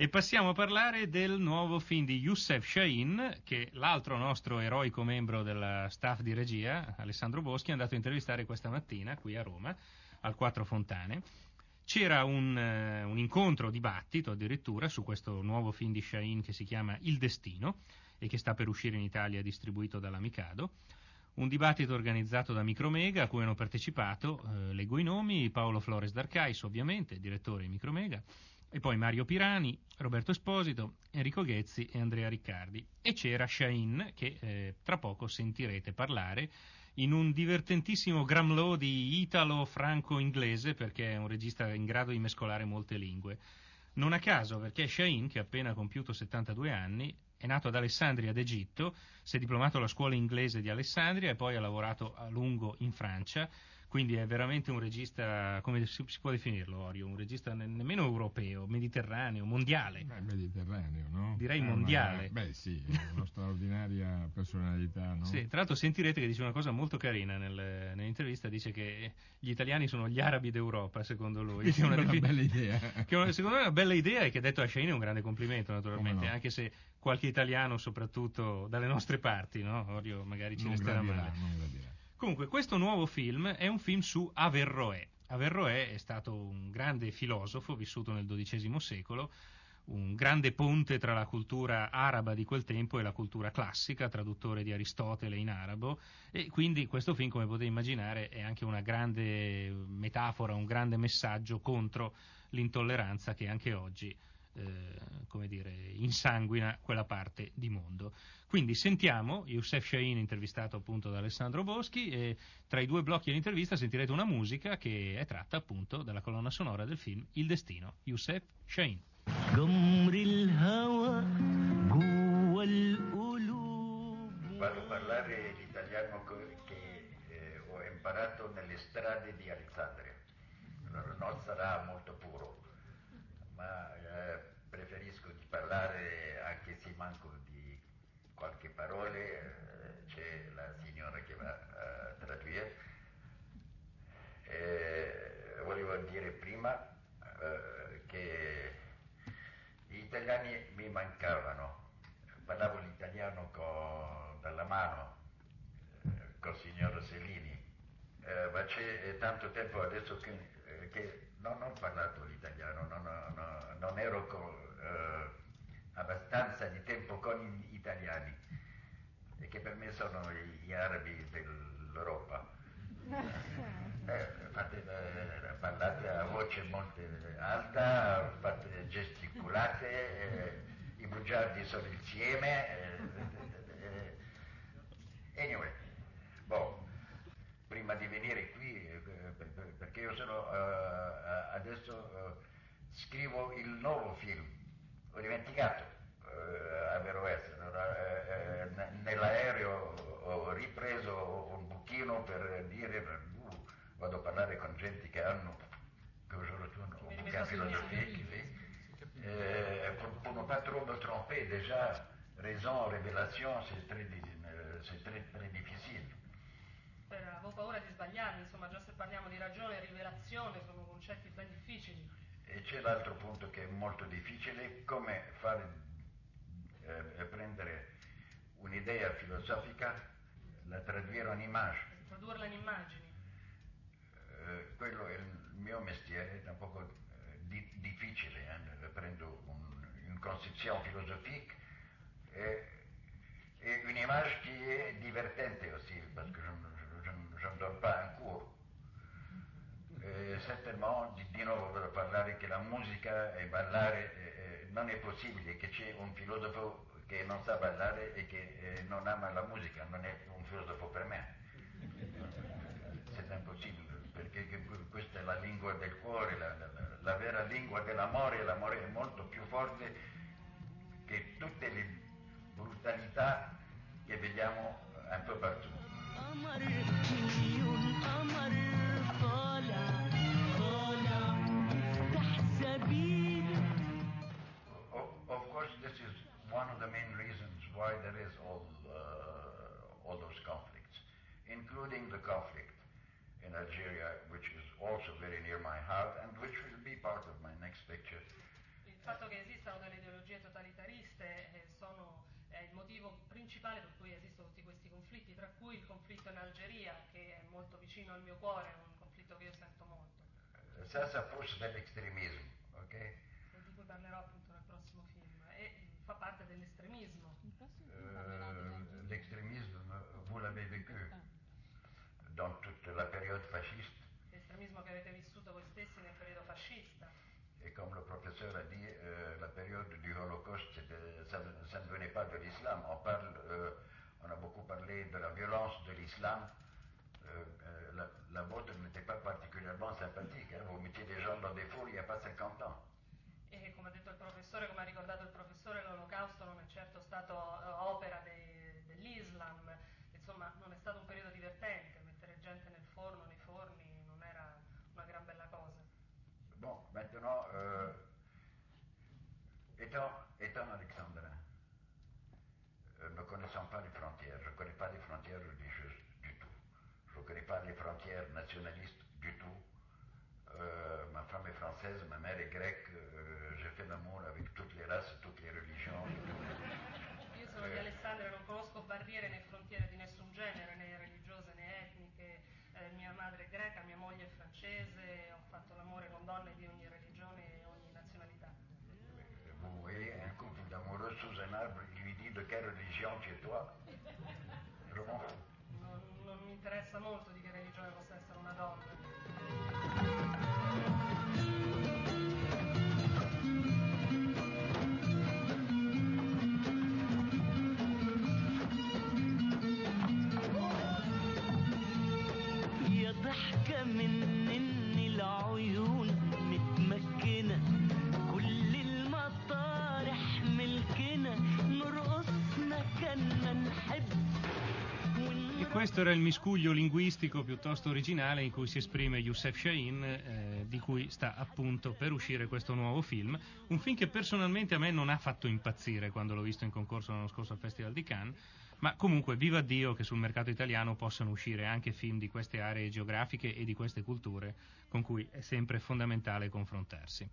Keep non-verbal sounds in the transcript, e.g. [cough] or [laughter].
E passiamo a parlare del nuovo film di Youssef Shahin, che l'altro nostro eroico membro del staff di regia, Alessandro Boschi, è andato a intervistare questa mattina qui a Roma, al Quattro Fontane. C'era un, uh, un incontro, dibattito addirittura, su questo nuovo film di Shahin che si chiama Il Destino e che sta per uscire in Italia distribuito dalla Mikado. Un dibattito organizzato da Micromega a cui hanno partecipato, eh, leggo i nomi, Paolo Flores d'Arcais ovviamente, direttore di Micromega, e poi Mario Pirani, Roberto Esposito, Enrico Ghezzi e Andrea Riccardi. E c'era Shain, che eh, tra poco sentirete parlare in un divertentissimo gramlò di italo-franco-inglese, perché è un regista in grado di mescolare molte lingue. Non a caso, perché Shain, che ha appena compiuto 72 anni, è nato ad Alessandria d'Egitto, si è diplomato alla scuola inglese di Alessandria e poi ha lavorato a lungo in Francia quindi è veramente un regista, come si, può definirlo Orio? Un regista ne- nemmeno europeo, mediterraneo, mondiale. Beh, mediterraneo, no? Direi eh, mondiale. Ma, beh sì, una straordinaria [laughs] personalità, no? Sì, tra l'altro sentirete che dice una cosa molto carina nel, nell'intervista, dice che gli italiani sono gli arabi d'Europa, secondo lui. Che è una, una bella idea. [laughs] Che secondo me è una bella idea e che detto a Shaini è un grande complimento naturalmente, no? anche se qualche italiano soprattutto dalle nostre parti, no? Orio magari ci non resterà gradirà, male. Non gradirà. Comunque, questo nuovo film è un film su Averroè. Averroè è stato un grande filosofo vissuto nel XII secolo, un grande ponte tra la cultura araba di quel tempo e la cultura classica, traduttore di Aristotele in arabo, e quindi questo film, come potete immaginare, è anche una grande metafora, un grande messaggio contro l'intolleranza che anche oggi eh, come dire, insanguina quella parte di mondo. Quindi sentiamo Youssef Shahin intervistato appunto da Alessandro Boschi e tra i due blocchi dell'intervista sentirete una musica che è tratta appunto dalla colonna sonora del film Il Destino, Youssef Shahin. Vado a parlare l'italiano che eh, ho imparato nelle strade di Alessandria. Non sarà molto puro ma eh, preferisco di parlare anche se manco di qualche parola, eh, c'è la signora che va a tradurre. Eh, volevo dire prima eh, che gli italiani mi mancavano, parlavo l'italiano con, dalla mano eh, il signor Sellini, eh, ma c'è tanto tempo adesso che che non ho parlato l'italiano, non, non, non ero con, eh, abbastanza di tempo con gli italiani, e che per me sono gli, arabi dell'Europa. [laughs] Eh, fate, eh, parlate a voce molto alta, fate, gesticolate, eh, i bugiardi sono insieme. Eh, eh, anyway, boh prima di venire qui, eh, perché io sono, uh, adesso uh, scrivo il nuovo film, ho dimenticato uh, a Veroese, nell'aereo ho ripreso un buchino per dire, vado a parlare con gente che hanno, che aujourd'hui un bouquin philosophique. Euh, pour, pour ne pas trop me tromper, déjà, raison, révélation, c'est très, très, très difficile per, avevo paura di sbagliarmi, insomma già se parliamo di ragione e rivelazione sono concetti ben difficili. E c'è l'altro punto che è molto difficile, come fare, eh, prendere un'idea filosofica, la tradurre in immagini. Tradurla in immagini. Eh, quello è il mio mestiere, è un po' eh, di, difficile, eh? prendo un, une concezione filosofica e, e un'image che è divertente aussi, perché je ne donne pas un cours. E certamente di, nuovo per parlare che la musica e ballare eh, non è possibile, che c'è un filosofo che non sa ballare e che eh, non ama la musica, non è un filosofo per me. È impossibile, perché questa è la lingua del cuore, la, la, la vera lingua dell'amore, l'amore è molto più forte che tutte le brutalità che vediamo un po' partout. Of course, this is one of the main reasons why there is all, uh, all those conflicts, including the conflict in Algeria, which is also very near my heart and which will be part of my next picture. Il fatto che esistano delle ideologie totalitariste sono è il motivo principale per cui esistono tutti questi conflitti, tra cui il conflitto in Algeria, che è molto vicino al mio cuore, è un conflitto che io sento molto. Ça, ça pousse l'extrémisme, ok e di cui parlerò appunto nel prossimo film, e fa parte dell'estremismo. Euh, L'extrémisme, vous l'avez vécu dans toute la période fasciste. L'estremismo che avete vissuto voi stessi nel periodo fascista. Et comme le professeur a dit, euh, la période du Holocauste, ça, ne venait pas de l'islam. On, euh, on a beaucoup parlé de la violence de l'islam. Euh, la, la vôtre n'était pas particulièrement sympathique. hein. Vous mettiez des gens dans des fours il n'y a pas 50 ans. E come ha detto il professore, come ha ricordato il professore, l'olocausto non è certo stato eh, opera dei- dell'Islam, maintenant, euh, étant, étant alexandrin, euh, ne connaissant pas les frontières, je ne connais pas les frontières religieuses du tout. Je ne connais pas les frontières nationalistes du tout. Euh, ma femme est française, ma mère est grecque, euh, j'ai fait l'amour avec toutes les races, toutes les religions. Io sono di Alessandria, non conosco barriere né frontiere di nessun genere, né religiose né etniche. Eh, mia madre è greca, mia moglie è francese, ho fatto l'amore con donne di ogni religione e ogni nazionalità. Vous voyez un couple d'amoureux sous un arbre, il lui dit de quelle religion tu es toi. Non, non mi interessa molto di che religione possa essere una donna. Questo era il miscuglio linguistico piuttosto originale in cui si esprime Youssef Shahin, eh, di cui sta appunto per uscire questo nuovo film. Un film che personalmente a me non ha fatto impazzire quando l'ho visto in concorso l'anno scorso al Festival di Cannes, ma comunque viva Dio che sul mercato italiano possano uscire anche film di queste aree geografiche e di queste culture con cui è sempre fondamentale confrontarsi.